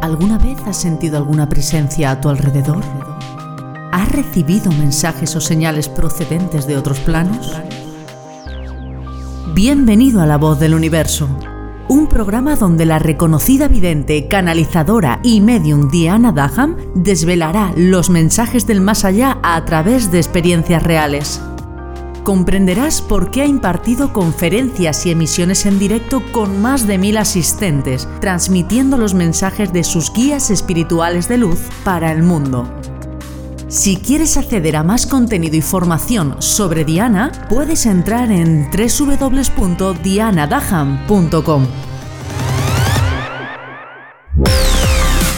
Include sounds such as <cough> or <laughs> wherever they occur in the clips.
¿Alguna vez has sentido alguna presencia a tu alrededor? ¿Has recibido mensajes o señales procedentes de otros planos? Bienvenido a La Voz del Universo, un programa donde la reconocida vidente, canalizadora y medium Diana Daham desvelará los mensajes del más allá a través de experiencias reales comprenderás por qué ha impartido conferencias y emisiones en directo con más de mil asistentes, transmitiendo los mensajes de sus guías espirituales de luz para el mundo. Si quieres acceder a más contenido y formación sobre Diana, puedes entrar en www.dianadaham.com.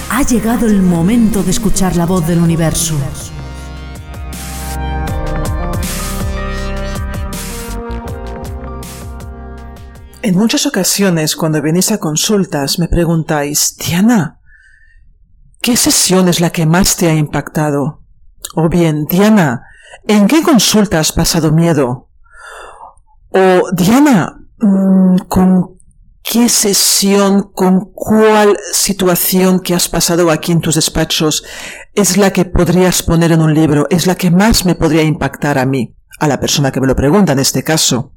Ha llegado el momento de escuchar la voz del universo. En muchas ocasiones, cuando venís a consultas, me preguntáis, Diana, ¿qué sesión es la que más te ha impactado? O bien, Diana, ¿en qué consulta has pasado miedo? O, Diana, mm, ¿con qué sesión, con cuál situación que has pasado aquí en tus despachos es la que podrías poner en un libro, es la que más me podría impactar a mí, a la persona que me lo pregunta en este caso?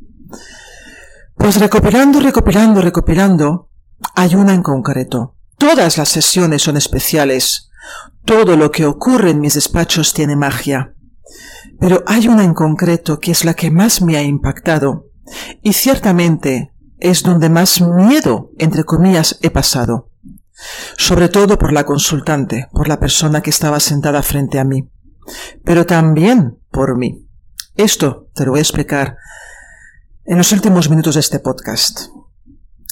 Pues recopilando, recopilando, recopilando, hay una en concreto. Todas las sesiones son especiales. Todo lo que ocurre en mis despachos tiene magia. Pero hay una en concreto que es la que más me ha impactado. Y ciertamente es donde más miedo, entre comillas, he pasado. Sobre todo por la consultante, por la persona que estaba sentada frente a mí. Pero también por mí. Esto te lo voy a explicar en los últimos minutos de este podcast.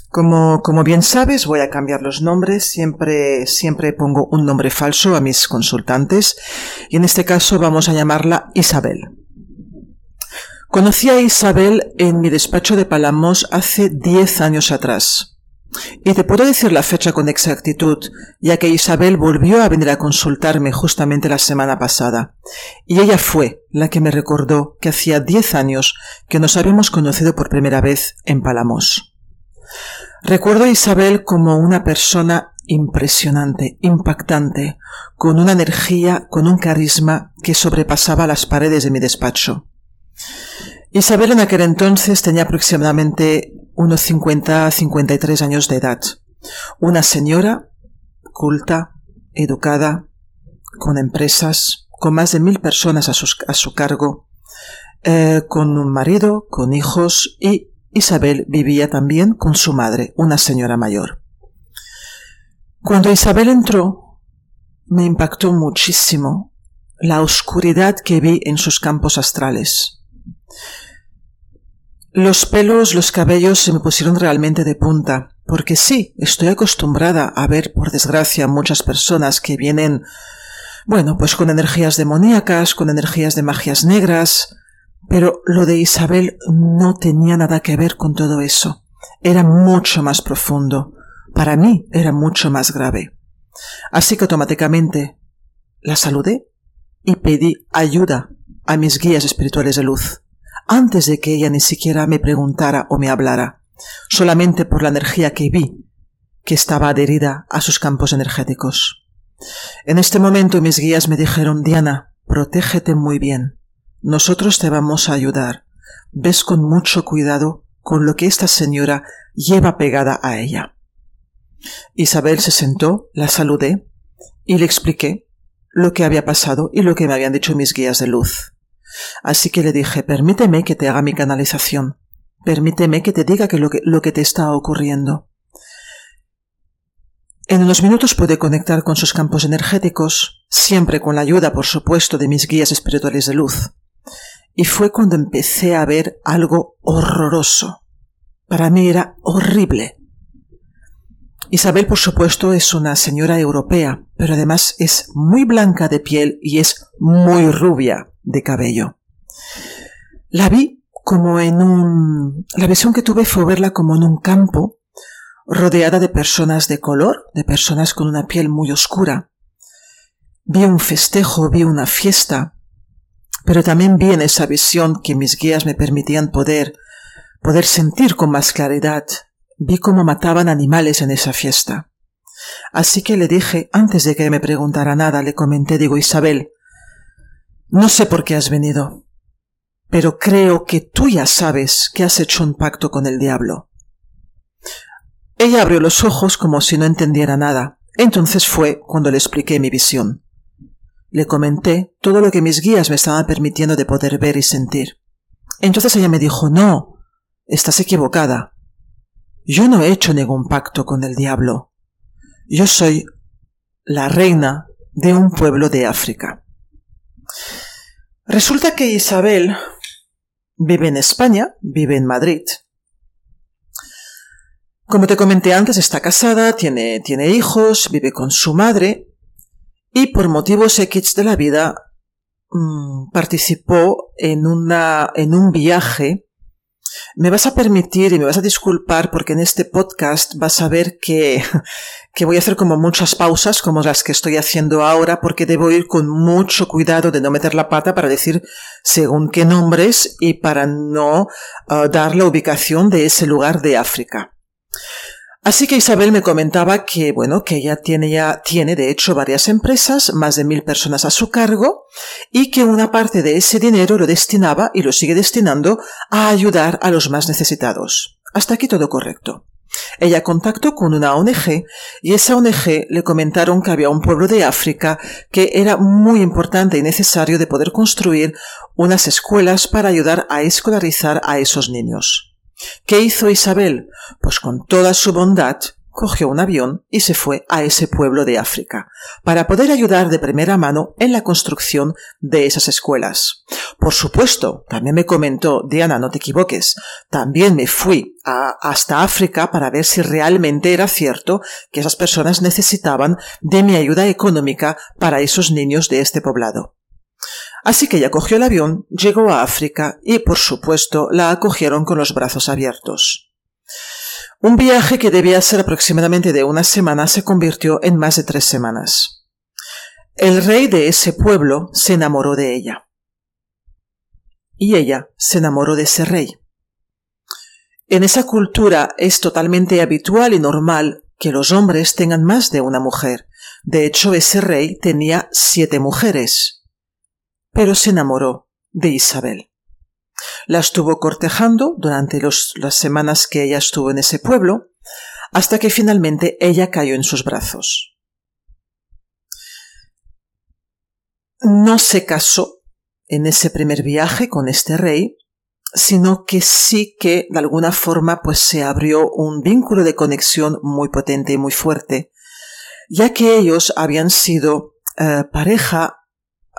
Como, como bien sabes, voy a cambiar los nombres. Siempre, siempre pongo un nombre falso a mis consultantes. Y en este caso vamos a llamarla Isabel. Conocí a Isabel en mi despacho de Palamos hace 10 años atrás. Y te puedo decir la fecha con exactitud, ya que Isabel volvió a venir a consultarme justamente la semana pasada. Y ella fue la que me recordó que hacía diez años que nos habíamos conocido por primera vez en Palamos. Recuerdo a Isabel como una persona impresionante, impactante, con una energía, con un carisma que sobrepasaba las paredes de mi despacho. Isabel en aquel entonces tenía aproximadamente unos 50 a 53 años de edad. Una señora culta, educada, con empresas, con más de mil personas a, su cargo, eh, con un marido, con hijos y Isabel vivía también con su madre, una señora mayor. Cuando Isabel entró, me impactó muchísimo la oscuridad que vi en sus campos astrales. Los pelos, los cabellos se me pusieron realmente de punta, porque sí, estoy acostumbrada a ver, por desgracia, muchas personas que vienen, bueno, pues con energías demoníacas, con energías de magias negras, pero lo de Isabel no tenía nada que ver con todo eso. Era mucho más profundo. Para mí era mucho más grave. Así que automáticamente la saludé y pedí ayuda a mis guías espirituales de luz antes de que ella ni siquiera me preguntara o me hablara, solamente por la energía que vi que estaba adherida a sus campos energéticos. En este momento mis guías me dijeron Diana, protégete muy bien. Nosotros te vamos a ayudar. Ves con mucho cuidado con lo que esta señora lleva pegada a ella. Isabel se sentó, la saludé y le expliqué lo que había pasado y lo que me habían dicho mis guías de luz. Así que le dije, permíteme que te haga mi canalización. Permíteme que te diga que lo, que lo que te está ocurriendo. En unos minutos pude conectar con sus campos energéticos, siempre con la ayuda, por supuesto, de mis guías espirituales de luz. Y fue cuando empecé a ver algo horroroso. Para mí era horrible. Isabel, por supuesto, es una señora europea, pero además es muy blanca de piel y es muy rubia de cabello. La vi como en un... La visión que tuve fue verla como en un campo, rodeada de personas de color, de personas con una piel muy oscura. Vi un festejo, vi una fiesta, pero también vi en esa visión que mis guías me permitían poder, poder sentir con más claridad. Vi cómo mataban animales en esa fiesta. Así que le dije, antes de que me preguntara nada, le comenté, digo, Isabel, no sé por qué has venido, pero creo que tú ya sabes que has hecho un pacto con el diablo. Ella abrió los ojos como si no entendiera nada. Entonces fue cuando le expliqué mi visión. Le comenté todo lo que mis guías me estaban permitiendo de poder ver y sentir. Entonces ella me dijo, no, estás equivocada. Yo no he hecho ningún pacto con el diablo. Yo soy la reina de un pueblo de África. Resulta que Isabel vive en España, vive en Madrid. Como te comenté antes, está casada, tiene, tiene hijos, vive con su madre y por motivos X de la vida mmm, participó en, una, en un viaje me vas a permitir y me vas a disculpar porque en este podcast vas a ver que, <laughs> que voy a hacer como muchas pausas como las que estoy haciendo ahora porque debo ir con mucho cuidado de no meter la pata para decir según qué nombres y para no uh, dar la ubicación de ese lugar de África. Así que Isabel me comentaba que, bueno, que ella tiene ya, tiene de hecho varias empresas, más de mil personas a su cargo, y que una parte de ese dinero lo destinaba y lo sigue destinando a ayudar a los más necesitados. Hasta aquí todo correcto. Ella contactó con una ONG y esa ONG le comentaron que había un pueblo de África que era muy importante y necesario de poder construir unas escuelas para ayudar a escolarizar a esos niños. ¿Qué hizo Isabel? Pues con toda su bondad cogió un avión y se fue a ese pueblo de África para poder ayudar de primera mano en la construcción de esas escuelas. Por supuesto, también me comentó, Diana, no te equivoques, también me fui hasta África para ver si realmente era cierto que esas personas necesitaban de mi ayuda económica para esos niños de este poblado. Así que ella cogió el avión, llegó a África y, por supuesto, la acogieron con los brazos abiertos. Un viaje que debía ser aproximadamente de una semana se convirtió en más de tres semanas. El rey de ese pueblo se enamoró de ella. Y ella se enamoró de ese rey. En esa cultura es totalmente habitual y normal que los hombres tengan más de una mujer. De hecho, ese rey tenía siete mujeres pero se enamoró de Isabel. La estuvo cortejando durante las semanas que ella estuvo en ese pueblo, hasta que finalmente ella cayó en sus brazos. No se casó en ese primer viaje con este rey, sino que sí que de alguna forma pues se abrió un vínculo de conexión muy potente y muy fuerte, ya que ellos habían sido eh, pareja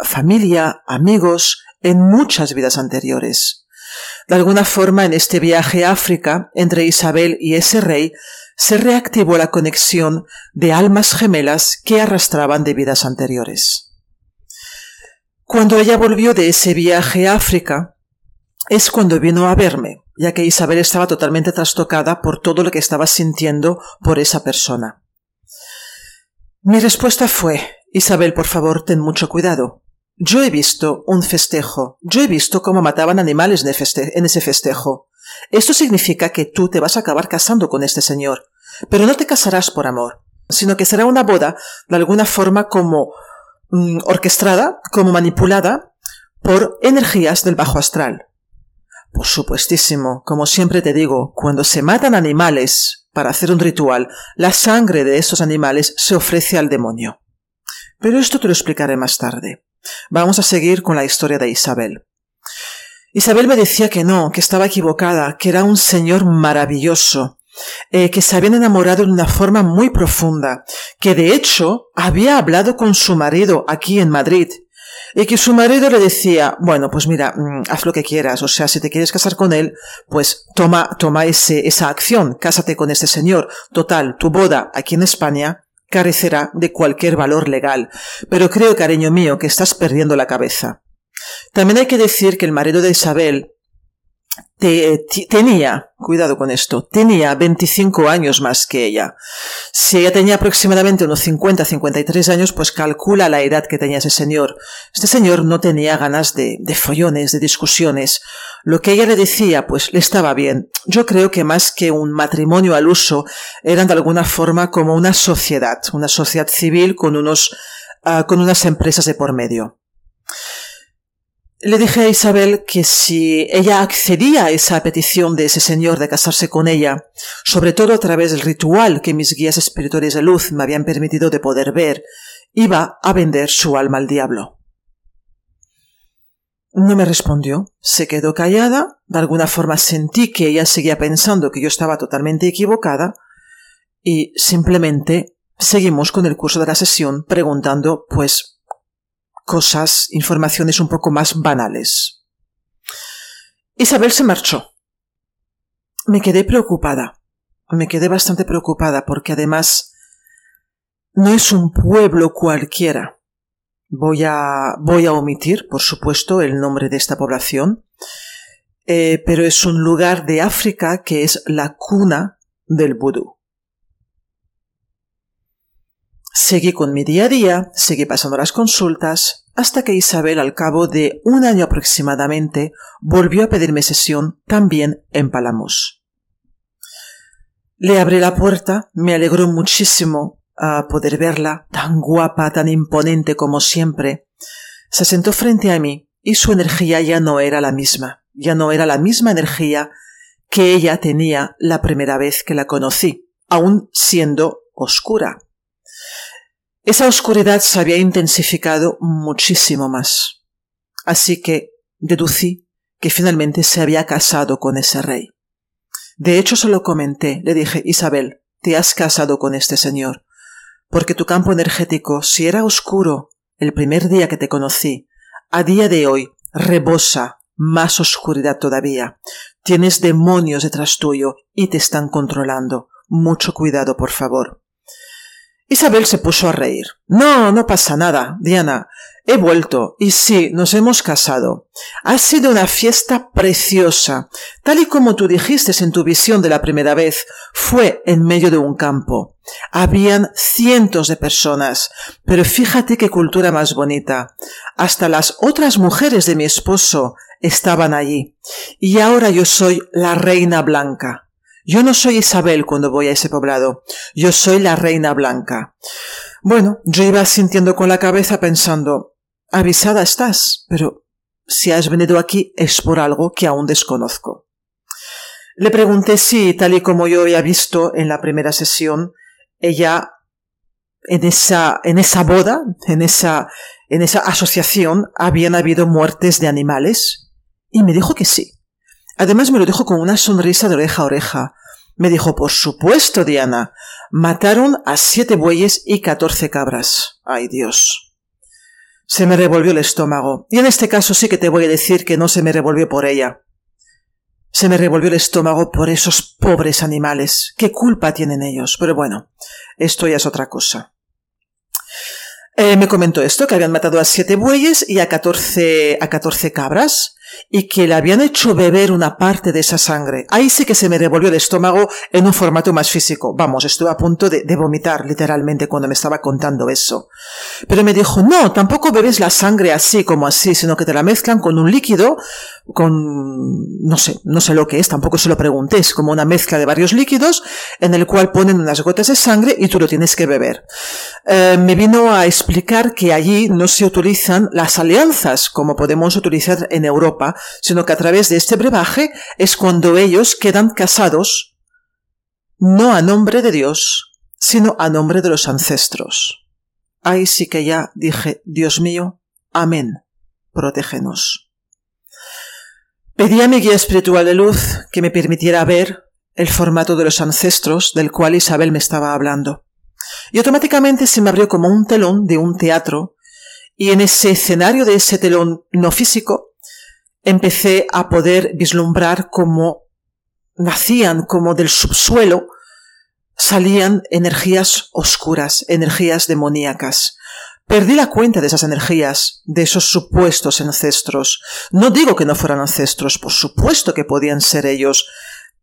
familia, amigos, en muchas vidas anteriores. De alguna forma, en este viaje a África, entre Isabel y ese rey, se reactivó la conexión de almas gemelas que arrastraban de vidas anteriores. Cuando ella volvió de ese viaje a África, es cuando vino a verme, ya que Isabel estaba totalmente trastocada por todo lo que estaba sintiendo por esa persona. Mi respuesta fue, Isabel, por favor, ten mucho cuidado. Yo he visto un festejo, yo he visto cómo mataban animales en ese festejo. Esto significa que tú te vas a acabar casando con este señor, pero no te casarás por amor, sino que será una boda de alguna forma como mm, orquestada, como manipulada por energías del bajo astral. Por supuestísimo, como siempre te digo, cuando se matan animales para hacer un ritual, la sangre de esos animales se ofrece al demonio. Pero esto te lo explicaré más tarde. Vamos a seguir con la historia de Isabel. Isabel me decía que no, que estaba equivocada, que era un señor maravilloso, eh, que se habían enamorado de una forma muy profunda, que de hecho había hablado con su marido aquí en Madrid, y que su marido le decía, bueno, pues mira, mm, haz lo que quieras, o sea, si te quieres casar con él, pues toma, toma ese, esa acción, cásate con este señor. Total, tu boda aquí en España carecerá de cualquier valor legal, pero creo, cariño mío, que estás perdiendo la cabeza. También hay que decir que el marido de Isabel tenía, cuidado con esto, tenía 25 años más que ella. Si ella tenía aproximadamente unos 50, 53 años, pues calcula la edad que tenía ese señor. Este señor no tenía ganas de, de follones, de discusiones. Lo que ella le decía, pues le estaba bien. Yo creo que más que un matrimonio al uso, eran de alguna forma como una sociedad, una sociedad civil con unos, uh, con unas empresas de por medio. Le dije a Isabel que si ella accedía a esa petición de ese señor de casarse con ella, sobre todo a través del ritual que mis guías espirituales de luz me habían permitido de poder ver, iba a vender su alma al diablo. No me respondió, se quedó callada, de alguna forma sentí que ella seguía pensando que yo estaba totalmente equivocada y simplemente seguimos con el curso de la sesión preguntando pues cosas, informaciones un poco más banales. Isabel se marchó. Me quedé preocupada. Me quedé bastante preocupada porque además no es un pueblo cualquiera. Voy a, voy a omitir, por supuesto, el nombre de esta población, eh, pero es un lugar de África que es la cuna del vudú. Seguí con mi día a día, seguí pasando las consultas, hasta que Isabel al cabo de un año aproximadamente volvió a pedirme sesión también en Palamos. Le abrí la puerta, me alegró muchísimo a poder verla, tan guapa, tan imponente como siempre. Se sentó frente a mí y su energía ya no era la misma, ya no era la misma energía que ella tenía la primera vez que la conocí, aun siendo oscura. Esa oscuridad se había intensificado muchísimo más. Así que deducí que finalmente se había casado con ese rey. De hecho, se lo comenté, le dije, Isabel, te has casado con este señor, porque tu campo energético, si era oscuro el primer día que te conocí, a día de hoy rebosa más oscuridad todavía. Tienes demonios detrás tuyo y te están controlando. Mucho cuidado, por favor. Isabel se puso a reír. No, no pasa nada, Diana. He vuelto y sí, nos hemos casado. Ha sido una fiesta preciosa. Tal y como tú dijiste en tu visión de la primera vez, fue en medio de un campo. Habían cientos de personas, pero fíjate qué cultura más bonita. Hasta las otras mujeres de mi esposo estaban allí. Y ahora yo soy la reina blanca. Yo no soy Isabel cuando voy a ese poblado, yo soy la reina blanca. Bueno, yo iba sintiendo con la cabeza pensando, avisada estás, pero si has venido aquí es por algo que aún desconozco. Le pregunté si, tal y como yo había visto en la primera sesión, ella en esa, en esa boda, en esa, en esa asociación, habían habido muertes de animales, y me dijo que sí. Además me lo dijo con una sonrisa de oreja a oreja. Me dijo, por supuesto, Diana. Mataron a siete bueyes y catorce cabras. Ay Dios. Se me revolvió el estómago. Y en este caso sí que te voy a decir que no se me revolvió por ella. Se me revolvió el estómago por esos pobres animales. ¿Qué culpa tienen ellos? Pero bueno, esto ya es otra cosa. Eh, me comentó esto, que habían matado a siete bueyes y a catorce, a catorce cabras y que le habían hecho beber una parte de esa sangre. Ahí sí que se me revolvió el estómago en un formato más físico. Vamos, estuve a punto de, vomitar literalmente cuando me estaba contando eso. Pero me dijo, no, tampoco bebes la sangre así como así, sino que te la mezclan con un líquido, con, no sé, no sé lo que es, tampoco se lo pregunté, es como una mezcla de varios líquidos en el cual ponen unas gotas de sangre y tú lo tienes que beber. Eh, me vino a explicar que allí no se utilizan las alianzas como podemos utilizar en Europa sino que a través de este brebaje es cuando ellos quedan casados no a nombre de Dios, sino a nombre de los ancestros. Ahí sí que ya dije, Dios mío, amén, protégenos. Pedí a mi guía espiritual de luz que me permitiera ver el formato de los ancestros del cual Isabel me estaba hablando. Y automáticamente se me abrió como un telón de un teatro, y en ese escenario de ese telón no físico empecé a poder vislumbrar cómo nacían, como del subsuelo salían energías oscuras, energías demoníacas. Perdí la cuenta de esas energías, de esos supuestos ancestros. No digo que no fueran ancestros, por supuesto que podían ser ellos,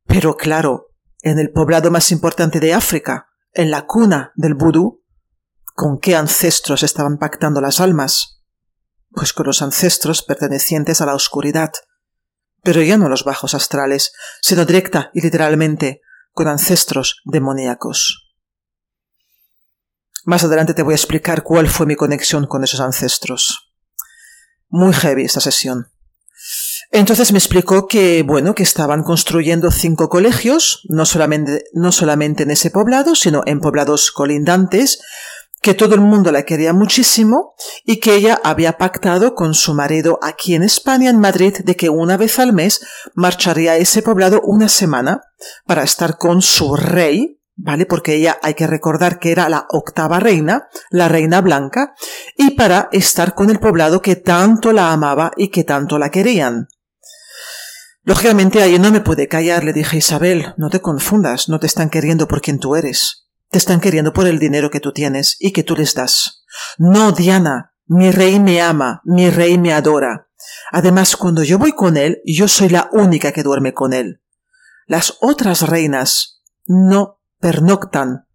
pero claro, en el poblado más importante de África, en la cuna del vudú, ¿con qué ancestros estaban pactando las almas? Pues con los ancestros pertenecientes a la oscuridad, pero ya no los bajos astrales, sino directa y literalmente con ancestros demoníacos. Más adelante te voy a explicar cuál fue mi conexión con esos ancestros. Muy heavy esta sesión. Entonces me explicó que, bueno, que estaban construyendo cinco colegios, no solamente, no solamente en ese poblado, sino en poblados colindantes, que todo el mundo la quería muchísimo y que ella había pactado con su marido aquí en España, en Madrid, de que una vez al mes marcharía a ese poblado una semana para estar con su rey, ¿vale? Porque ella hay que recordar que era la octava reina, la reina blanca, y para estar con el poblado que tanto la amaba y que tanto la querían. Lógicamente ahí no me pude callar, le dije Isabel, no te confundas, no te están queriendo por quien tú eres, te están queriendo por el dinero que tú tienes y que tú les das. No, Diana, mi rey me ama, mi rey me adora. Además, cuando yo voy con él, yo soy la única que duerme con él. Las otras reinas no pernoctan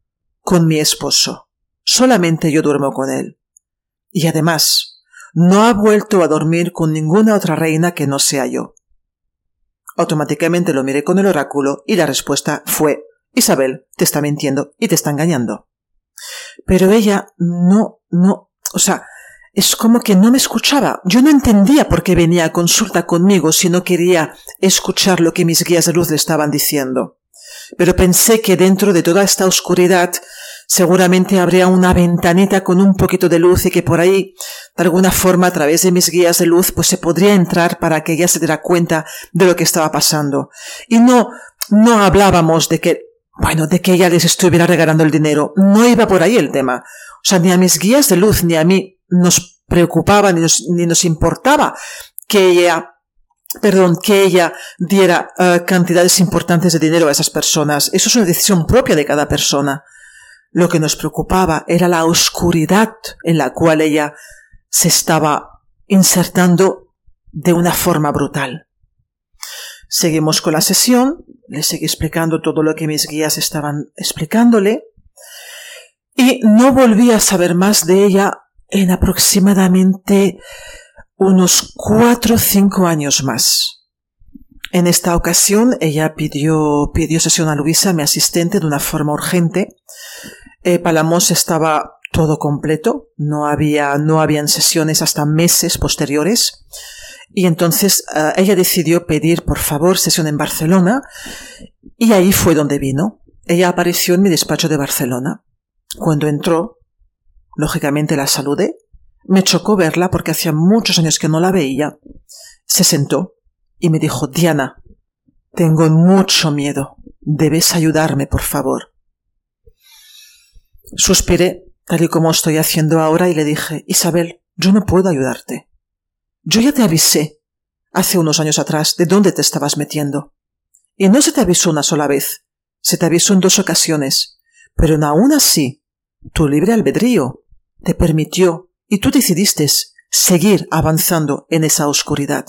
con mi esposo. Solamente yo duermo con él. Y además, no ha vuelto a dormir con ninguna otra reina que no sea yo. Automáticamente lo miré con el oráculo y la respuesta fue Isabel te está mintiendo y te está engañando. Pero ella no, no, o sea, es como que no me escuchaba. Yo no entendía por qué venía a consulta conmigo si no quería escuchar lo que mis guías de luz le estaban diciendo pero pensé que dentro de toda esta oscuridad seguramente habría una ventanita con un poquito de luz y que por ahí, de alguna forma, a través de mis guías de luz, pues se podría entrar para que ella se diera cuenta de lo que estaba pasando. Y no, no hablábamos de que, bueno, de que ella les estuviera regalando el dinero. No iba por ahí el tema. O sea, ni a mis guías de luz ni a mí nos preocupaba ni nos, ni nos importaba que ella perdón, que ella diera eh, cantidades importantes de dinero a esas personas. Eso es una decisión propia de cada persona. Lo que nos preocupaba era la oscuridad en la cual ella se estaba insertando de una forma brutal. Seguimos con la sesión, le seguí explicando todo lo que mis guías estaban explicándole y no volví a saber más de ella en aproximadamente unos cuatro o cinco años más. En esta ocasión ella pidió, pidió sesión a Luisa, mi asistente, de una forma urgente. Eh, Palamos estaba todo completo, no había, no habían sesiones hasta meses posteriores. Y entonces eh, ella decidió pedir, por favor, sesión en Barcelona. Y ahí fue donde vino. Ella apareció en mi despacho de Barcelona. Cuando entró, lógicamente la saludé me chocó verla porque hacía muchos años que no la veía. Se sentó y me dijo Diana, tengo mucho miedo. Debes ayudarme, por favor. Suspiré, tal y como estoy haciendo ahora, y le dije Isabel, yo no puedo ayudarte. Yo ya te avisé hace unos años atrás de dónde te estabas metiendo. Y no se te avisó una sola vez, se te avisó en dos ocasiones, pero aún así, tu libre albedrío te permitió y tú decidiste seguir avanzando en esa oscuridad.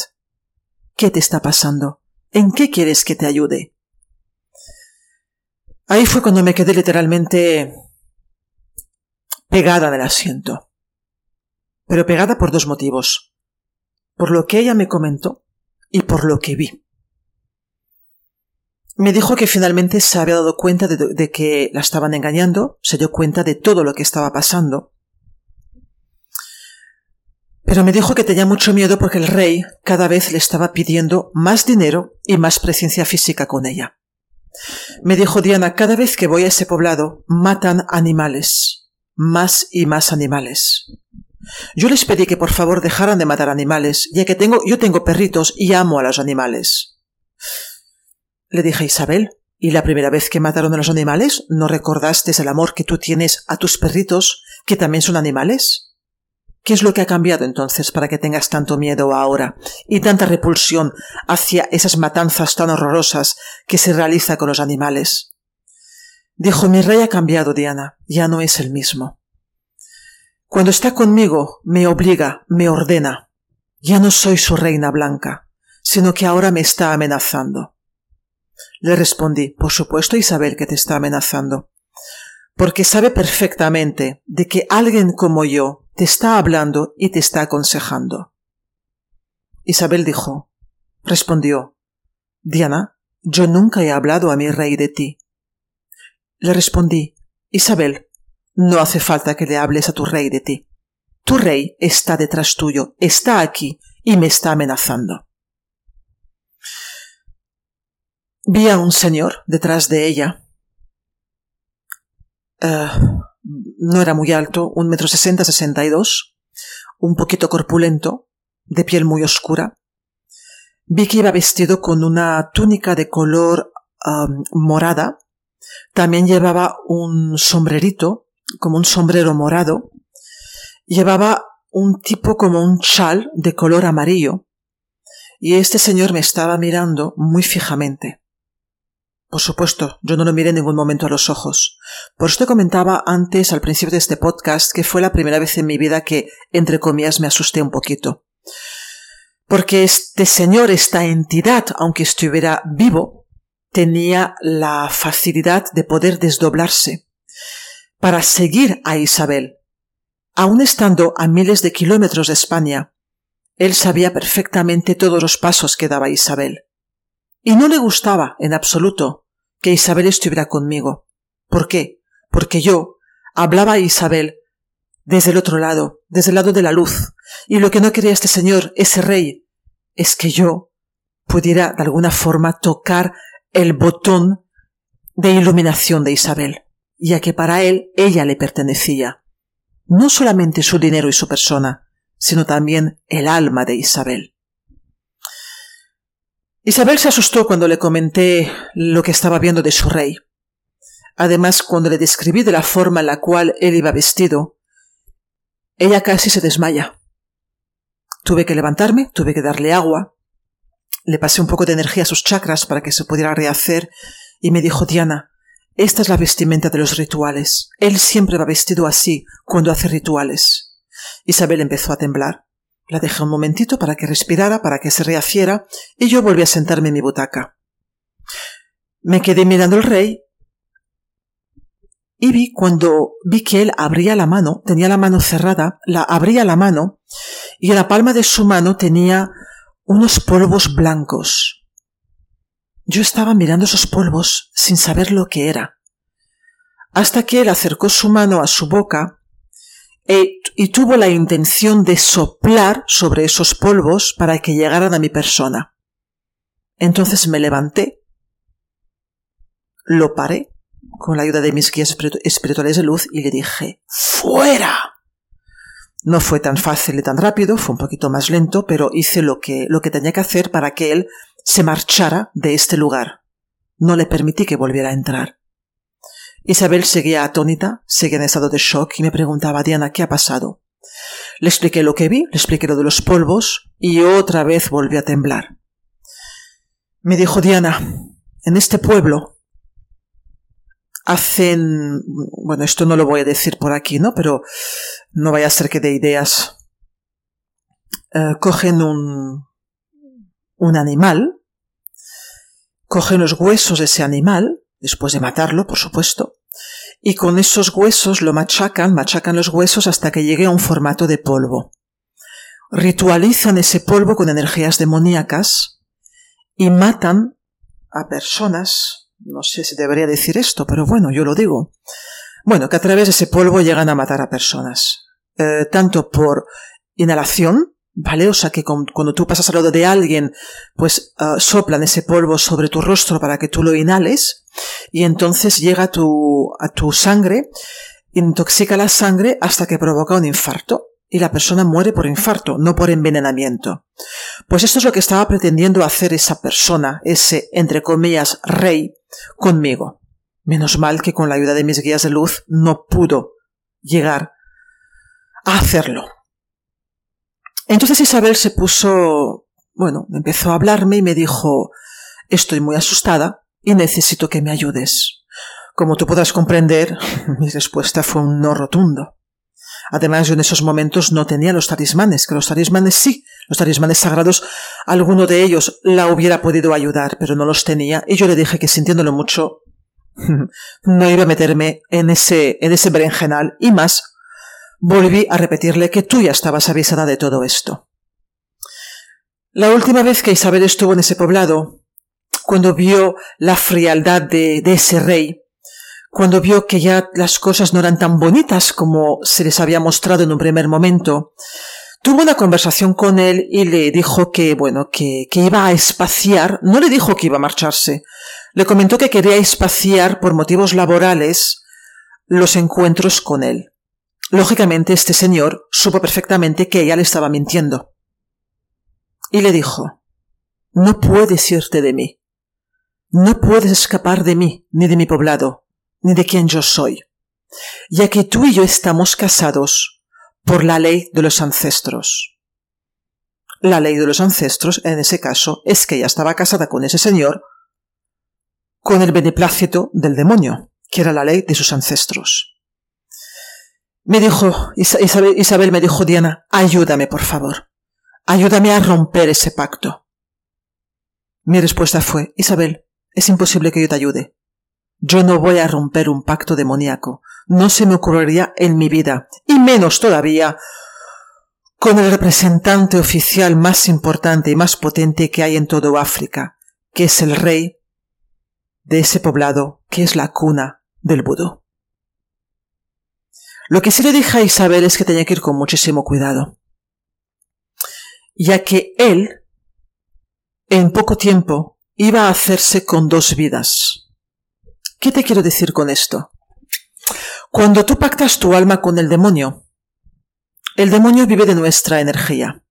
¿Qué te está pasando? ¿En qué quieres que te ayude? Ahí fue cuando me quedé literalmente pegada del asiento. Pero pegada por dos motivos. Por lo que ella me comentó y por lo que vi. Me dijo que finalmente se había dado cuenta de, que la estaban engañando, se dio cuenta de todo lo que estaba pasando, pero me dijo que tenía mucho miedo porque el rey cada vez le estaba pidiendo más dinero y más presencia física con ella. Me dijo Diana, cada vez que voy a ese poblado matan animales, más y más animales. Yo les pedí que por favor dejaran de matar animales, ya que tengo, yo tengo perritos y amo a los animales. Le dije a Isabel, ¿y la primera vez que mataron a los animales no recordaste el amor que tú tienes a tus perritos, que también son animales? ¿Qué es lo que ha cambiado entonces para que tengas tanto miedo ahora y tanta repulsión hacia esas matanzas tan horrorosas que se realiza con los animales? Dijo, mi rey ha cambiado, Diana, ya no es el mismo. Cuando está conmigo, me obliga, me ordena. Ya no soy su reina blanca, sino que ahora me está amenazando. Le respondí, por supuesto, Isabel, que te está amenazando, porque sabe perfectamente de que alguien como yo te está hablando y te está aconsejando. Isabel dijo, respondió, Diana, yo nunca he hablado a mi rey de ti. Le respondí, Isabel, no hace falta que le hables a tu rey de ti. Tu rey está detrás tuyo, está aquí y me está amenazando. Vi a un señor detrás de ella. Eh, no era muy alto, un metro sesenta, sesenta y dos, un poquito corpulento, de piel muy oscura. Vi que iba vestido con una túnica de color morada. También llevaba un sombrerito, como un sombrero morado. Llevaba un tipo como un chal de color amarillo. Y este señor me estaba mirando muy fijamente. Por supuesto, yo no lo miré en ningún momento a los ojos. Por esto comentaba antes, al principio de este podcast, que fue la primera vez en mi vida que, entre comillas, me asusté un poquito. Porque este señor, esta entidad, aunque estuviera vivo, tenía la facilidad de poder desdoblarse para seguir a Isabel. Aun estando a miles de kilómetros de España, él sabía perfectamente todos los pasos que daba Isabel. Y no le gustaba en absoluto que Isabel estuviera conmigo. ¿Por qué? Porque yo hablaba a Isabel desde el otro lado, desde el lado de la luz, y lo que no quería este señor, ese rey, es que yo pudiera de alguna forma tocar el botón de iluminación de Isabel, ya que para él ella le pertenecía. No solamente su dinero y su persona, sino también el alma de Isabel. Isabel se asustó cuando le comenté lo que estaba viendo de su rey. Además, cuando le describí de la forma en la cual él iba vestido, ella casi se desmaya. Tuve que levantarme, tuve que darle agua, le pasé un poco de energía a sus chakras para que se pudiera rehacer y me dijo Diana, esta es la vestimenta de los rituales. Él siempre va vestido así cuando hace rituales. Isabel empezó a temblar. La dejé un momentito para que respirara, para que se rehaciera, y yo volví a sentarme en mi butaca. Me quedé mirando al rey y vi cuando vi que él abría la mano, tenía la mano cerrada, la abría la mano y en la palma de su mano tenía unos polvos blancos. Yo estaba mirando esos polvos sin saber lo que era, hasta que él acercó su mano a su boca e, y tuvo la intención de soplar sobre esos polvos para que llegaran a mi persona. Entonces me levanté, lo paré con la ayuda de mis guías espirituales de luz y le dije ¡Fuera! No fue tan fácil y tan rápido, fue un poquito más lento, pero hice lo que, lo que tenía que hacer para que él se marchara de este lugar. No le permití que volviera a entrar. Isabel seguía atónita, seguía en estado de shock y me preguntaba, Diana, ¿qué ha pasado? Le expliqué lo que vi, le expliqué lo de los polvos y otra vez volví a temblar. Me dijo Diana, en este pueblo hacen, bueno, esto no lo voy a decir por aquí, ¿no? Pero no vaya a ser que de ideas. Eh, cogen un, un animal, cogen los huesos de ese animal, después de matarlo, por supuesto, y con esos huesos lo machacan, machacan los huesos hasta que llegue a un formato de polvo. Ritualizan ese polvo con energías demoníacas y matan a personas, no sé si debería decir esto, pero bueno, yo lo digo. Bueno, que a través de ese polvo llegan a matar a personas, eh, tanto por inhalación, ¿vale? O sea que cuando tú pasas al lado de alguien, pues ah, soplan ese polvo sobre tu rostro para que tú lo inhales y entonces llega a tu, a tu sangre, intoxica la sangre hasta que provoca un infarto y la persona muere por infarto, no por envenenamiento. Pues esto es lo que estaba pretendiendo hacer esa persona, ese, entre comillas, rey, conmigo. Menos mal que con la ayuda de mis guías de luz no pudo llegar a hacerlo. Entonces Isabel se puso, bueno, empezó a hablarme y me dijo, estoy muy asustada y necesito que me ayudes. Como tú podrás comprender, <laughs> mi respuesta fue un no rotundo. Además, yo en esos momentos no tenía los talismanes, que los talismanes sí, los talismanes sagrados, alguno de ellos la hubiera podido ayudar, pero no los tenía, y yo le dije que sintiéndolo mucho, <laughs> no iba a meterme en ese, en ese berenjenal, y más, volví a repetirle que tú ya estabas avisada de todo esto. La última vez que Isabel estuvo en ese poblado, cuando vio la frialdad de, ese rey, cuando vio que ya las cosas no eran tan bonitas como se les había mostrado en un primer momento, tuvo una conversación con él y le dijo que, bueno, que iba a espaciar, no le dijo que iba a marcharse, le comentó que quería espaciar por motivos laborales los encuentros con él. Lógicamente este señor supo perfectamente que ella le estaba mintiendo. Y le dijo, no puedes irte de mí. No puedes escapar de mí, ni de mi poblado ni de quien yo soy, ya que tú y yo estamos casados por la ley de los ancestros. La ley de los ancestros, en ese caso, es que ella estaba casada con ese señor con el beneplácito del demonio, que era la ley de sus ancestros. Me dijo, Isabel, Isabel me dijo, Diana, ayúdame, por favor. Ayúdame a romper ese pacto. Mi respuesta fue, Isabel, es imposible que yo te ayude. Yo no voy a romper un pacto demoníaco. No se me ocurriría en mi vida, y menos todavía con el representante oficial más importante y más potente que hay en todo África, que es el rey de ese poblado que es la cuna del vudú. Lo que sí le dije a Isabel es que tenía que ir con muchísimo cuidado, ya que él, en poco tiempo, iba a hacerse con dos vidas. ¿Qué te quiero decir con esto? Cuando tú pactas tu alma con el demonio, el demonio vive de nuestra energía.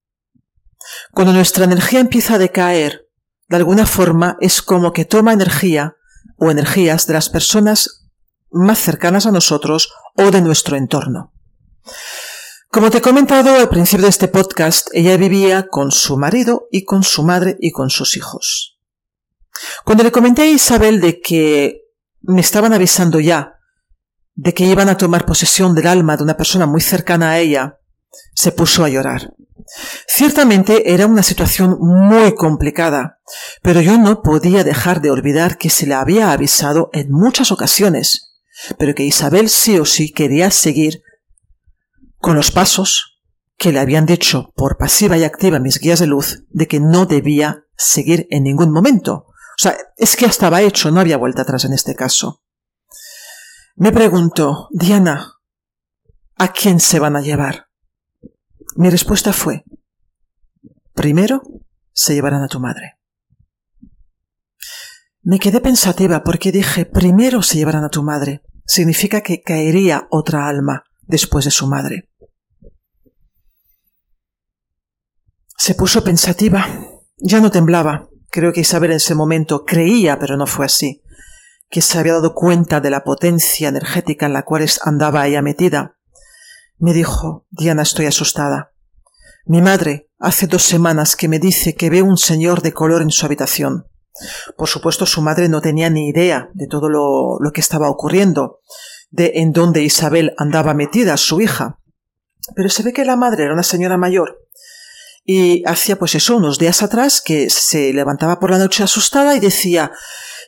Cuando nuestra energía empieza a decaer, de alguna forma es como que toma energía o energías de las personas más cercanas a nosotros o de nuestro entorno. Como te he comentado al principio de este podcast, ella vivía con su marido y con su madre y con sus hijos. Cuando le comenté a Isabel de que me estaban avisando ya de que iban a tomar posesión del alma de una persona muy cercana a ella, se puso a llorar. Ciertamente era una situación muy complicada, pero yo no podía dejar de olvidar que se le había avisado en muchas ocasiones, pero que Isabel sí o sí quería seguir con los pasos que le habían dicho por pasiva y activa mis guías de luz de que no debía seguir en ningún momento, o sea, es que ya estaba hecho, no había vuelta atrás en este caso. Me pregunto, Diana, ¿a quién se van a llevar? Mi respuesta fue, primero se llevarán a tu madre. Me quedé pensativa porque dije, primero se llevarán a tu madre. Significa que caería otra alma después de su madre. Se puso pensativa, ya no temblaba, Creo que Isabel en ese momento creía, pero no fue así, que se había dado cuenta de la potencia energética en la cual andaba ella metida. Me dijo, Diana, estoy asustada. Mi madre hace dos semanas que me dice que ve un señor de color en su habitación. Por supuesto, su madre no tenía ni idea de todo lo, lo que estaba ocurriendo, de en dónde Isabel andaba metida, su hija. Pero se ve que la madre era una señora mayor y hacía pues eso unos días atrás que se levantaba por la noche asustada y decía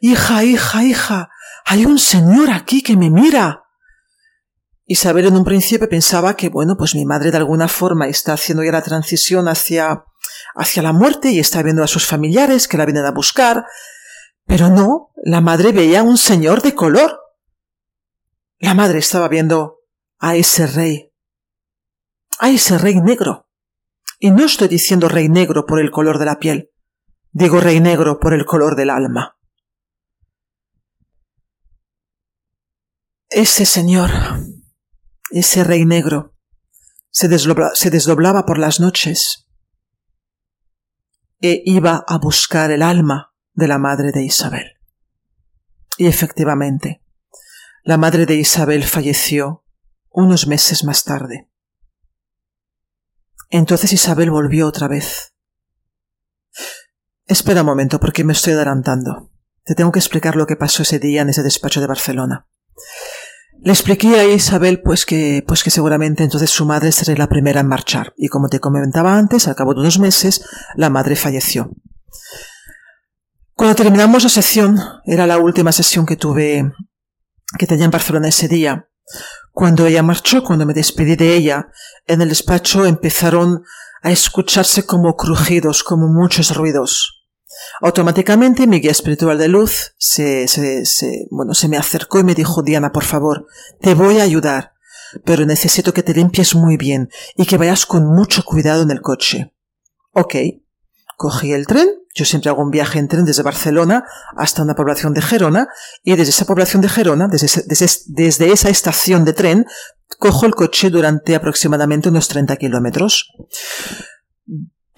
Hija, hija, hija, hay un señor aquí que me mira. Isabel en un principio pensaba que, bueno, pues mi madre de alguna forma está haciendo ya la transición hacia, hacia la muerte y está viendo a sus familiares que la vienen a buscar. Pero no, la madre veía a un señor de color. La madre estaba viendo a ese rey, a ese rey negro. Y no estoy diciendo rey negro por el color de la piel, digo rey negro por el color del alma. Ese señor, ese rey negro, se, se desdoblaba por las noches e iba a buscar el alma de la madre de Isabel. Y efectivamente, la madre de Isabel falleció unos meses más tarde. Entonces Isabel volvió otra vez. Espera un momento, porque me estoy adelantando. Te tengo que explicar lo que pasó ese día en ese despacho de Barcelona. Le expliqué a Isabel pues que, pues que seguramente entonces su madre sería la primera en marchar. Y como te comentaba antes, al cabo de unos meses, la madre falleció. Cuando terminamos la sesión, era la última sesión que tuve, que tenía en Barcelona ese día. Cuando ella marchó, cuando me despedí de ella, en el despacho empezaron a escucharse como crujidos, como muchos ruidos. Automáticamente mi guía espiritual de luz se, se, se, bueno, se me acercó y me dijo, Diana, por favor, te voy a ayudar, pero necesito que te limpies muy bien y que vayas con mucho cuidado en el coche. Ok. Cogí el tren, yo siempre hago un viaje en tren desde Barcelona hasta una población de Gerona, y desde esa población de Gerona, desde, desde, desde esa estación de tren, cojo el coche durante aproximadamente unos 30 kilómetros.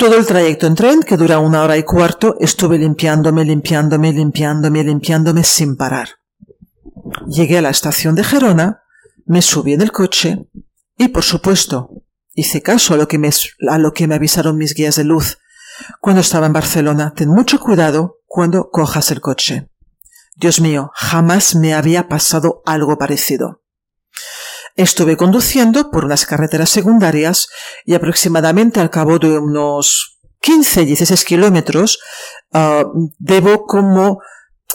Todo el trayecto en tren, que dura una hora y cuarto, estuve limpiándome, limpiándome, limpiándome, limpiándome sin parar. Llegué a la estación de Gerona, me subí en el coche y, por supuesto, hice caso a lo que me, a lo que me avisaron mis guías de luz cuando estaba en Barcelona. Ten mucho cuidado cuando cojas el coche. Dios mío, jamás me había pasado algo parecido. Estuve conduciendo por unas carreteras secundarias y aproximadamente al cabo de unos 15, 16 kilómetros uh, debo como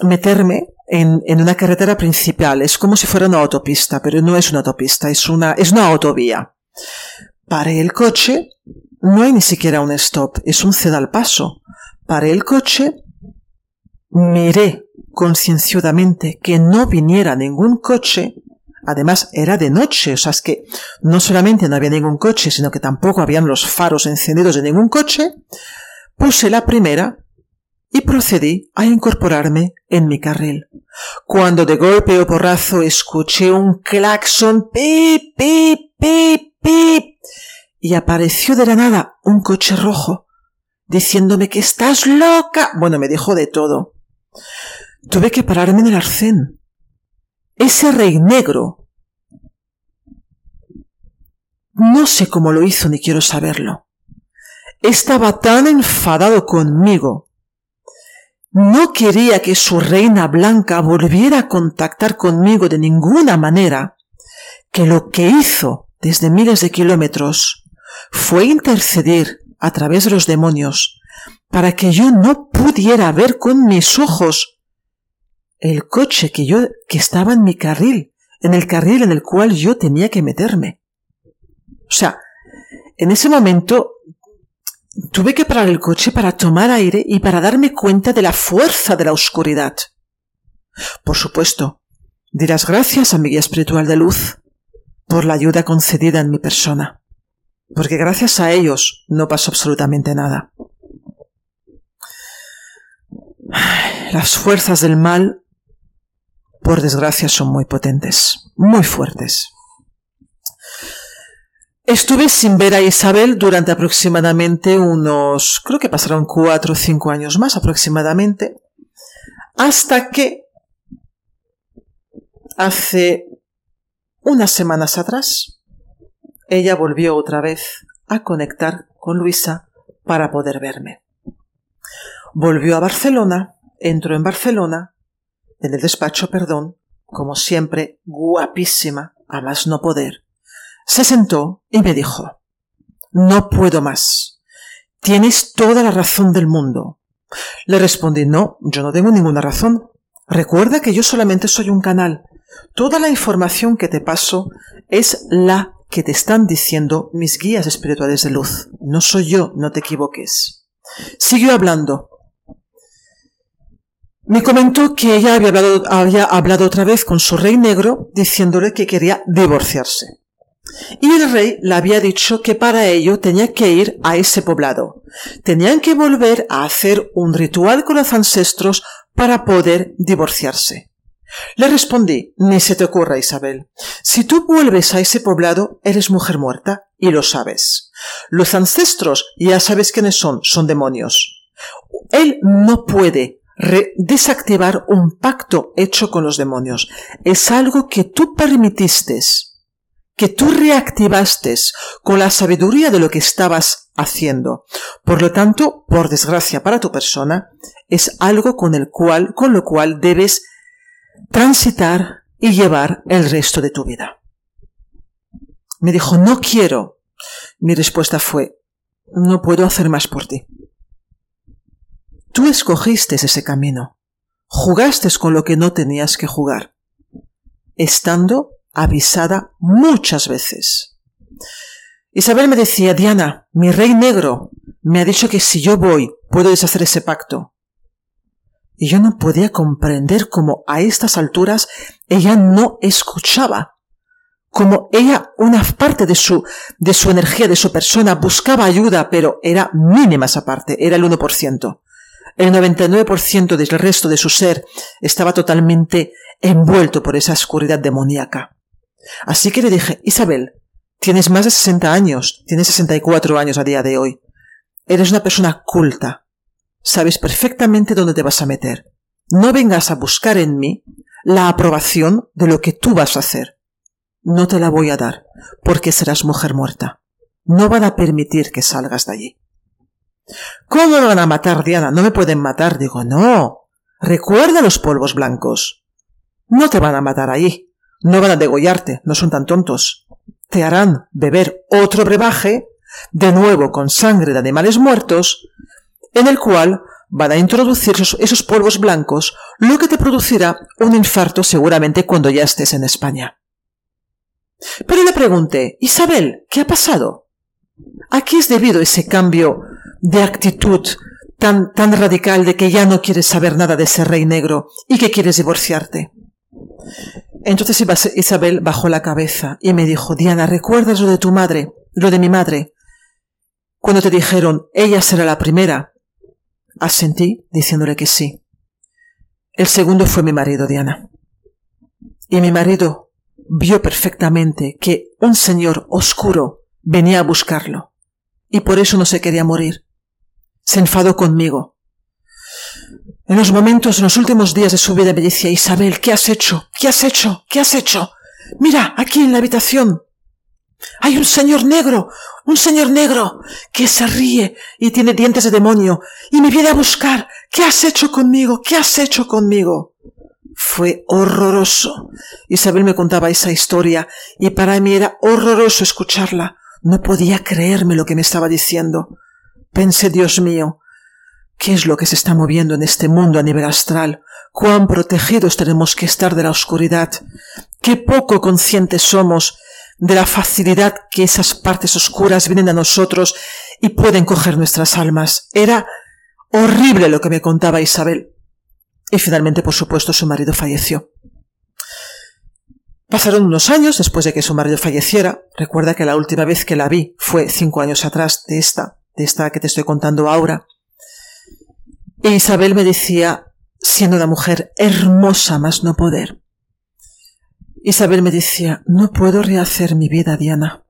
meterme en, en, una carretera principal. Es como si fuera una autopista, pero no es una autopista, es una, es una autovía. Paré el coche, no hay ni siquiera un stop, es un ceda al paso. Paré el coche, miré concienciadamente que no viniera ningún coche Además, era de noche, o sea, es que no solamente no había ningún coche, sino que tampoco habían los faros encendidos de ningún coche. Puse la primera y procedí a incorporarme en mi carril. Cuando de golpe o porrazo escuché un claxon pip, pip, pip, pip, y apareció de la nada un coche rojo, diciéndome que estás loca. Bueno, me dijo de todo. Tuve que pararme en el arcén ese rey negro, no sé cómo lo hizo ni quiero saberlo. Estaba tan enfadado conmigo. No quería que su reina blanca volviera a contactar conmigo de ninguna manera, que lo que hizo desde miles de kilómetros fue interceder a través de los demonios para que yo no pudiera ver con mis ojos el coche que yo, que estaba en mi carril, en el carril en el cual yo tenía que meterme. O sea, en ese momento tuve que parar el coche para tomar aire y para darme cuenta de la fuerza de la oscuridad. Por supuesto, dirás gracias a mi guía espiritual de luz por la ayuda concedida en mi persona, porque gracias a ellos no pasó absolutamente nada. Las fuerzas del mal por desgracia son muy potentes, muy fuertes. Estuve sin ver a Isabel durante aproximadamente unos, creo que pasaron cuatro o cinco años más aproximadamente, hasta que hace unas semanas atrás ella volvió otra vez a conectar con Luisa para poder verme. Volvió a Barcelona, entró en Barcelona en el despacho, perdón, como siempre, guapísima, a más no poder, se sentó y me dijo, no puedo más. Tienes toda la razón del mundo. Le respondí, no, yo no tengo ninguna razón. Recuerda que yo solamente soy un canal. Toda la información que te paso es la que te están diciendo mis guías espirituales de luz. No soy yo, no te equivoques. Siguió hablando. Me comentó que ella había hablado, había hablado otra vez con su rey negro diciéndole que quería divorciarse. Y el rey le había dicho que para ello tenía que ir a ese poblado. Tenían que volver a hacer un ritual con los ancestros para poder divorciarse. Le respondí, ni se te ocurra, Isabel. Si tú vuelves a ese poblado, eres mujer muerta, y lo sabes. Los ancestros ya sabes quiénes son, son demonios. Él no puede desactivar un pacto hecho con los demonios. Es algo que tú permitiste, que tú reactivaste con la sabiduría de lo que estabas haciendo. Por lo tanto, por desgracia para tu persona, es algo con el cual, con lo cual debes transitar y llevar el resto de tu vida. Me dijo, no quiero. Mi respuesta fue, no puedo hacer más por ti. Tú escogiste ese camino. Jugaste con lo que no tenías que jugar, estando avisada muchas veces. Isabel me decía, Diana, mi rey negro me ha dicho que si yo voy puedo deshacer ese pacto. Y yo no podía comprender cómo a estas alturas ella no escuchaba. Como ella, una parte de su, de su energía, de su persona, buscaba ayuda, pero era mínima esa parte, era el 1%. El 99% del resto de su ser estaba totalmente envuelto por esa oscuridad demoníaca. Así que le dije, Isabel, tienes más de 60 años, tienes 64 años a día de hoy. Eres una persona culta. Sabes perfectamente dónde te vas a meter. No vengas a buscar en mí la aprobación de lo que tú vas a hacer. No te la voy a dar, porque serás mujer muerta. No van a permitir que salgas de allí. ¿Cómo me van a matar, Diana? No me pueden matar. Digo, no. Recuerda los polvos blancos. No te van a matar allí. No van a degollarte. No son tan tontos. Te harán beber otro brebaje, de nuevo con sangre de animales muertos, en el cual van a introducir esos, polvos blancos, lo que te producirá un infarto seguramente cuando ya estés en España. Pero le pregunté, Isabel, ¿qué ha pasado? ¿A qué es debido ese cambio de actitud tan, tan radical de que ya no quieres saber nada de ese rey negro y que quieres divorciarte? Entonces Isabel bajó la cabeza y me dijo, Diana, ¿recuerdas lo de tu madre, lo de mi madre? Cuando te dijeron, ella será la primera. Asentí diciéndole que sí. El segundo fue mi marido, Diana. Y mi marido vio perfectamente que un señor oscuro venía a buscarlo. Y por eso no se quería morir. Se enfadó conmigo. En los momentos, en los últimos días de su vida me decía, Isabel, ¿qué has hecho? ¿Qué has hecho? ¿Qué has hecho? Mira, aquí en la habitación. Hay un señor negro, un señor negro, que se ríe y tiene dientes de demonio, y me viene a buscar. ¿Qué has hecho conmigo? ¿Qué has hecho conmigo? Fue horroroso. Isabel me contaba esa historia, y para mí era horroroso escucharla. No podía creerme lo que me estaba diciendo. Pensé, Dios mío, ¿qué es lo que se está moviendo en este mundo a nivel astral? ¿Cuán protegidos tenemos que estar de la oscuridad? ¿Qué poco conscientes somos de la facilidad que esas partes oscuras vienen a nosotros y pueden coger nuestras almas? Era horrible lo que me contaba Isabel. Y finalmente, por supuesto, su marido falleció. Pasaron unos años después de que su marido falleciera. Recuerda que la última vez que la vi fue cinco años atrás de esta, de esta que te estoy contando ahora. E Isabel me decía, siendo una mujer hermosa más no poder. Isabel me decía, no puedo rehacer mi vida, Diana.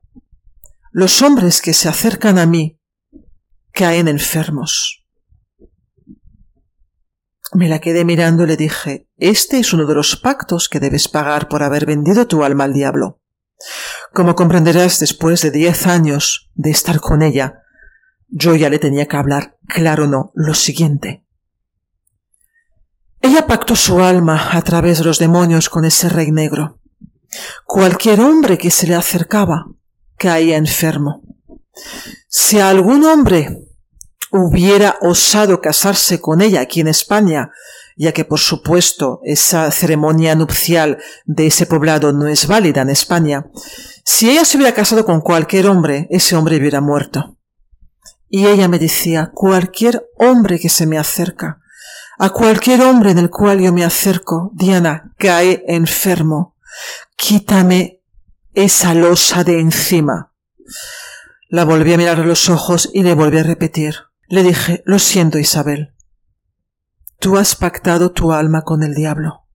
Los hombres que se acercan a mí caen enfermos. Me la quedé mirando y le dije, este es uno de los pactos que debes pagar por haber vendido tu alma al diablo. Como comprenderás, después de diez años de estar con ella, yo ya le tenía que hablar, claro no, lo siguiente. Ella pactó su alma a través de los demonios con ese rey negro. Cualquier hombre que se le acercaba caía enfermo. Si algún hombre hubiera osado casarse con ella aquí en España, ya que por supuesto esa ceremonia nupcial de ese poblado no es válida en España, si ella se hubiera casado con cualquier hombre, ese hombre hubiera muerto. Y ella me decía, cualquier hombre que se me acerca, a cualquier hombre en el cual yo me acerco, Diana, cae enfermo. Quítame esa losa de encima. La volví a mirar a los ojos y le volví a repetir. Le dije, lo siento, Isabel. Tú has pactado tu alma con el diablo.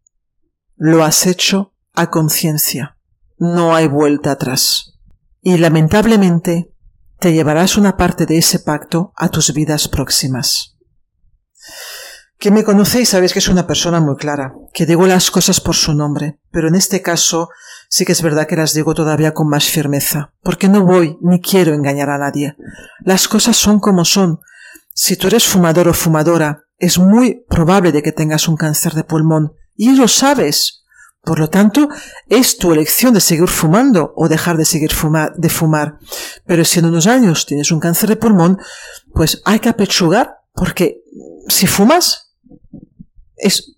Lo has hecho a conciencia. No hay vuelta atrás. Y lamentablemente te llevarás una parte de ese pacto a tus vidas próximas. Que me conocéis sabéis que es una persona muy clara, que digo las cosas por su nombre, pero en este caso sí que es verdad que las digo todavía con más firmeza, porque no voy ni quiero engañar a nadie. Las cosas son como son, si tú eres fumador o fumadora, es muy probable de que tengas un cáncer de pulmón. Y lo sabes, Por lo tanto, es tu elección de seguir fumando o dejar de seguir fumar, de fumar. Pero si en unos años tienes un cáncer de pulmón, pues hay que apechugar porque si fumas es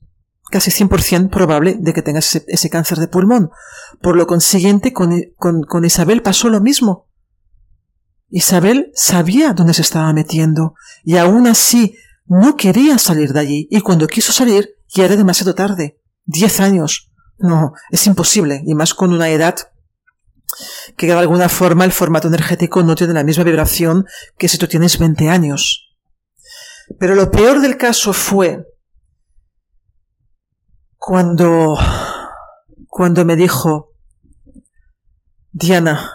casi 100% probable de que tengas ese, cáncer de pulmón. Por lo consiguiente, con, con Isabel pasó lo mismo. Isabel sabía dónde se estaba metiendo y aún así no quería salir de allí y cuando quiso salir ya era demasiado tarde. Diez años. No, es imposible, y más con una edad que de alguna forma el formato energético no tiene la misma vibración que si tú tienes 20 años. Pero lo peor del caso fue cuando, cuando me dijo, Diana,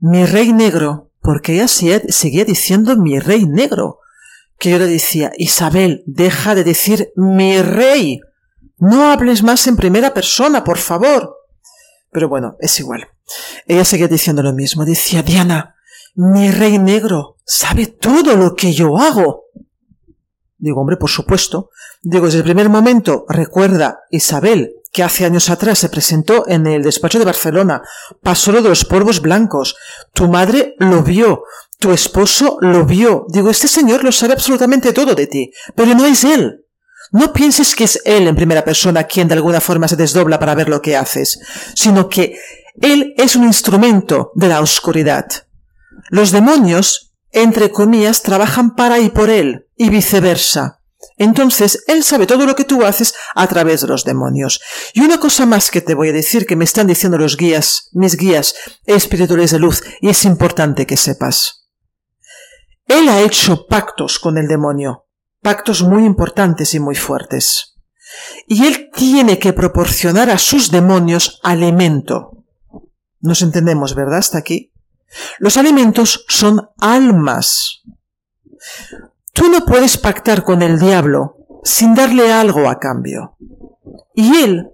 mi rey negro, porque ella seguía diciendo mi rey negro, que yo le decía, Isabel, deja de decir mi rey, no hables más en primera persona, por favor. Pero bueno, es igual. Ella seguía diciendo lo mismo. Decía, Diana, mi rey negro sabe todo lo que yo hago. Digo, hombre, por supuesto. Digo, desde el primer momento, recuerda, Isabel, que hace años atrás se presentó en el despacho de Barcelona, pasó lo de los polvos blancos. Tu madre lo vio, tu esposo lo vio. Digo, este señor lo sabe absolutamente todo de ti, pero no es él. No pienses que es Él en primera persona quien de alguna forma se desdobla para ver lo que haces, sino que Él es un instrumento de la oscuridad. Los demonios, entre comillas, trabajan para y por Él, y viceversa. Entonces, Él sabe todo lo que tú haces a través de los demonios. Y una cosa más que te voy a decir, que me están diciendo los guías, mis guías espirituales de luz, y es importante que sepas. Él ha hecho pactos con el demonio pactos muy importantes y muy fuertes. Y él tiene que proporcionar a sus demonios alimento. Nos entendemos, ¿verdad? Hasta aquí. Los alimentos son almas. Tú no puedes pactar con el diablo sin darle algo a cambio. Y él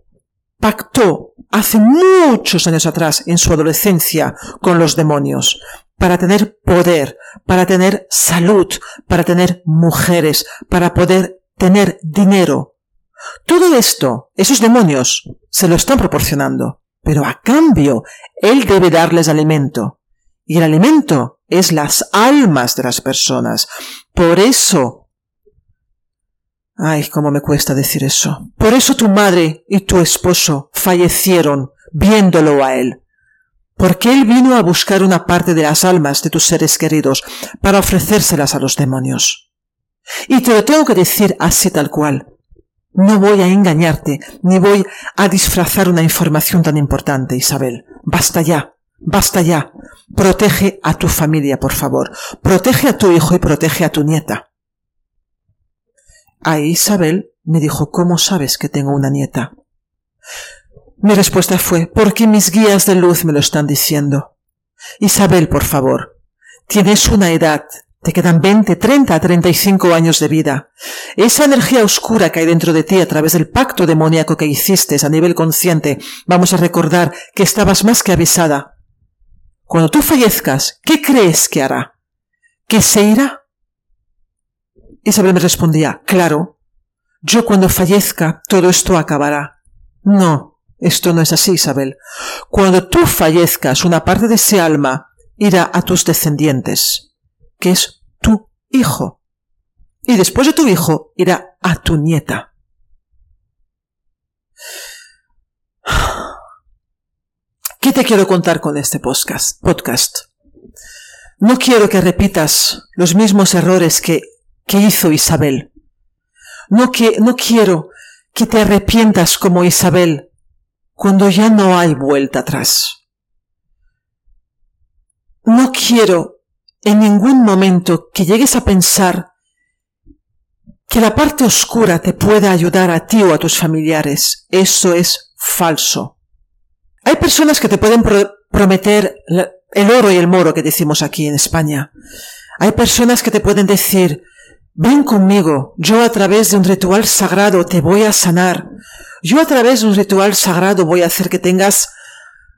pactó hace muchos años atrás, en su adolescencia, con los demonios, para tener poder, para tener salud, para tener mujeres, para poder tener dinero. Todo esto, esos demonios, se lo están proporcionando, pero a cambio, él debe darles alimento. Y el alimento es las almas de las personas. Por eso, ay, cómo me cuesta decir eso. Por eso tu madre y tu esposo fallecieron viéndolo a él porque Él vino a buscar una parte de las almas de tus seres queridos para ofrecérselas a los demonios. Y te lo tengo que decir así tal cual. No voy a engañarte, ni voy a disfrazar una información tan importante, Isabel. Basta ya, basta ya. Protege a tu familia, por favor. Protege a tu hijo y protege a tu nieta. Ahí Isabel me dijo, ¿cómo sabes que tengo una nieta? Mi respuesta fue, porque mis guías de luz me lo están diciendo. Isabel, por favor, tienes una edad, te quedan 20, 30, 35 años de vida. Esa energía oscura que hay dentro de ti a través del pacto demoníaco que hiciste a nivel consciente, vamos a recordar que estabas más que avisada. Cuando tú fallezcas, ¿qué crees que hará? ¿Que se irá? Isabel me respondía, claro, yo cuando fallezca todo esto acabará. No, esto no es así, Isabel. Cuando tú fallezcas, una parte de ese alma irá a tus descendientes, que es tu hijo. Y después de tu hijo irá a tu nieta. ¿Qué te quiero contar con este podcast? No quiero que repitas los mismos errores que, que hizo Isabel. No, que, no quiero que te arrepientas como Isabel cuando ya no hay vuelta atrás. No quiero en ningún momento que llegues a pensar que la parte oscura te pueda ayudar a ti o a tus familiares. Eso es falso. Hay personas que te pueden prometer el oro y el moro que decimos aquí en España. Hay personas que te pueden decir, ven conmigo, yo a través de un ritual sagrado te voy a sanar. Yo a través de un ritual sagrado voy a hacer que tengas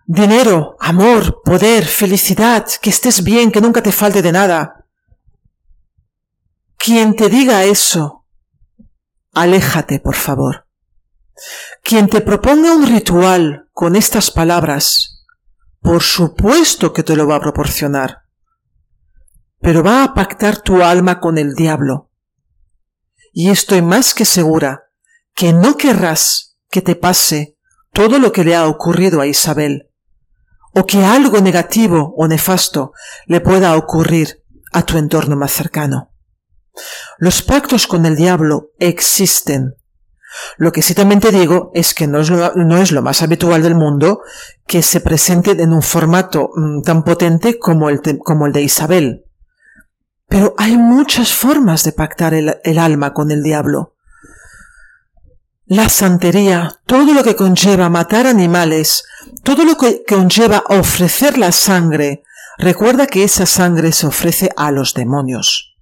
dinero, amor, poder, felicidad, que estés bien, que nunca te falte de nada. Quien te diga eso, aléjate, por favor. quien te proponga un ritual con estas palabras, por supuesto que te lo va a proporcionar, pero va a pactar tu alma con el diablo. Y estoy más que segura que no querrás que te pase todo lo que le ha ocurrido a Isabel, o que algo negativo o nefasto le pueda ocurrir a tu entorno más cercano. Los pactos con el diablo existen. Lo que sí también te digo es que no es, lo, más habitual del mundo que se presente en un formato mm, tan potente como el de Isabel. Pero hay muchas formas de pactar el alma con el diablo. La santería, todo lo que conlleva matar animales, todo lo que conlleva ofrecer la sangre, recuerda que esa sangre se ofrece a los demonios.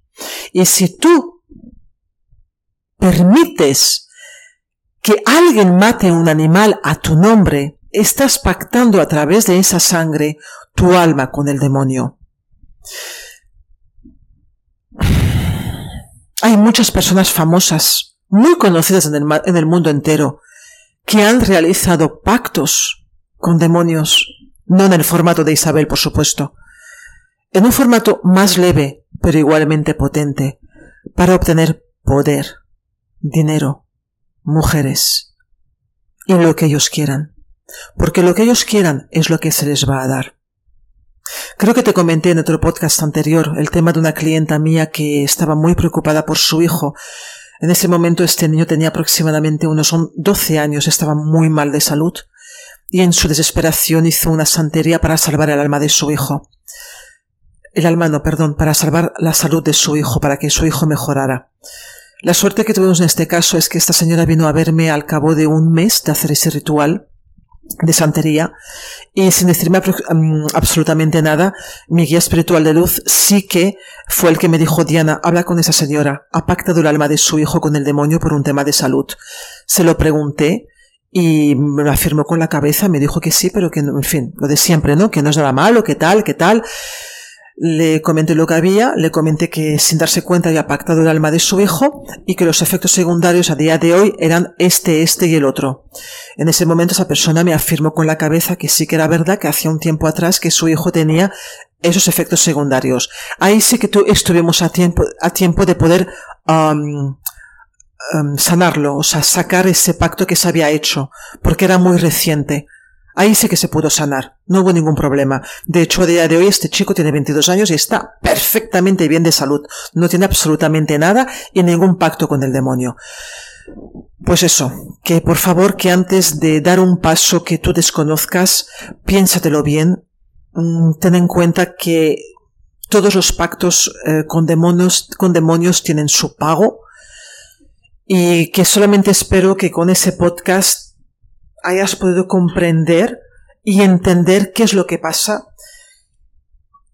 Y si tú permites que alguien mate un animal a tu nombre, estás pactando a través de esa sangre tu alma con el demonio. Hay muchas personas famosas, muy conocidas en el, en el mundo entero, que han realizado pactos con demonios, no en el formato de Isabel, por supuesto, en un formato más leve, pero igualmente potente, para obtener poder, dinero, mujeres y lo que ellos quieran, porque lo que ellos quieran es lo que se les va a dar. Creo que te comenté en otro podcast anterior el tema de una clienta mía que estaba muy preocupada por su hijo. En ese momento este niño tenía aproximadamente unos 12 años, estaba muy mal de salud y en su desesperación hizo una santería para salvar el alma de su hijo el alma no, perdón, para salvar la salud de su hijo, para que su hijo mejorara. La suerte que tuvimos en este caso es que esta señora vino a verme al cabo de un mes de hacer ese ritual de santería y sin decirme mm, absolutamente nada, mi guía espiritual de luz sí que fue el que me dijo, Diana, habla con esa señora, ha pactado el alma de su hijo con el demonio por un tema de salud. Se lo pregunté y me afirmó con la cabeza, me dijo que sí, pero que, en fin, lo de siempre, ¿no? Que no es nada malo, que tal, que tal. Le comenté lo que había, le comenté que sin darse cuenta había pactado el alma de su hijo y que los efectos secundarios a día de hoy eran este, este y el otro. En ese momento esa persona me afirmó con la cabeza que sí que era verdad que hacía un tiempo atrás que su hijo tenía esos efectos secundarios. Ahí sí que tú estuvimos a tiempo, a tiempo de poder sanarlo, o sea, sacar ese pacto que se había hecho, porque era muy reciente. Ahí sí que se pudo sanar, no hubo ningún problema. De hecho, a día de hoy este chico tiene 22 años y está perfectamente bien de salud. No tiene absolutamente nada y ningún pacto con el demonio. Pues eso, que por favor que antes de dar un paso que tú desconozcas, piénsatelo bien, mm, ten en cuenta que todos los pactos eh, con, demonios, con demonios tienen su pago y que solamente espero que con ese podcast hayas podido comprender y entender qué es lo que pasa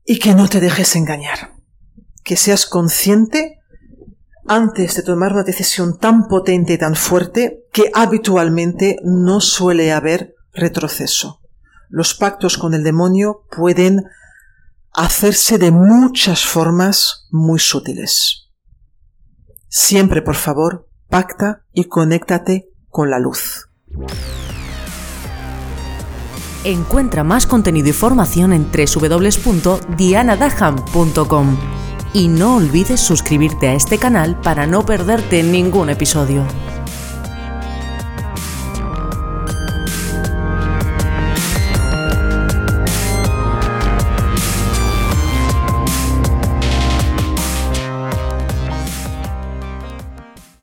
y que no te dejes engañar. Que seas consciente antes de tomar una decisión tan potente y tan fuerte que habitualmente no suele haber retroceso. Los pactos con el demonio pueden hacerse de muchas formas muy sutiles. Siempre, por favor, pacta y conéctate con la luz. Encuentra más contenido y formación en www.dianadaham.com y no olvides suscribirte a este canal para no perderte ningún episodio.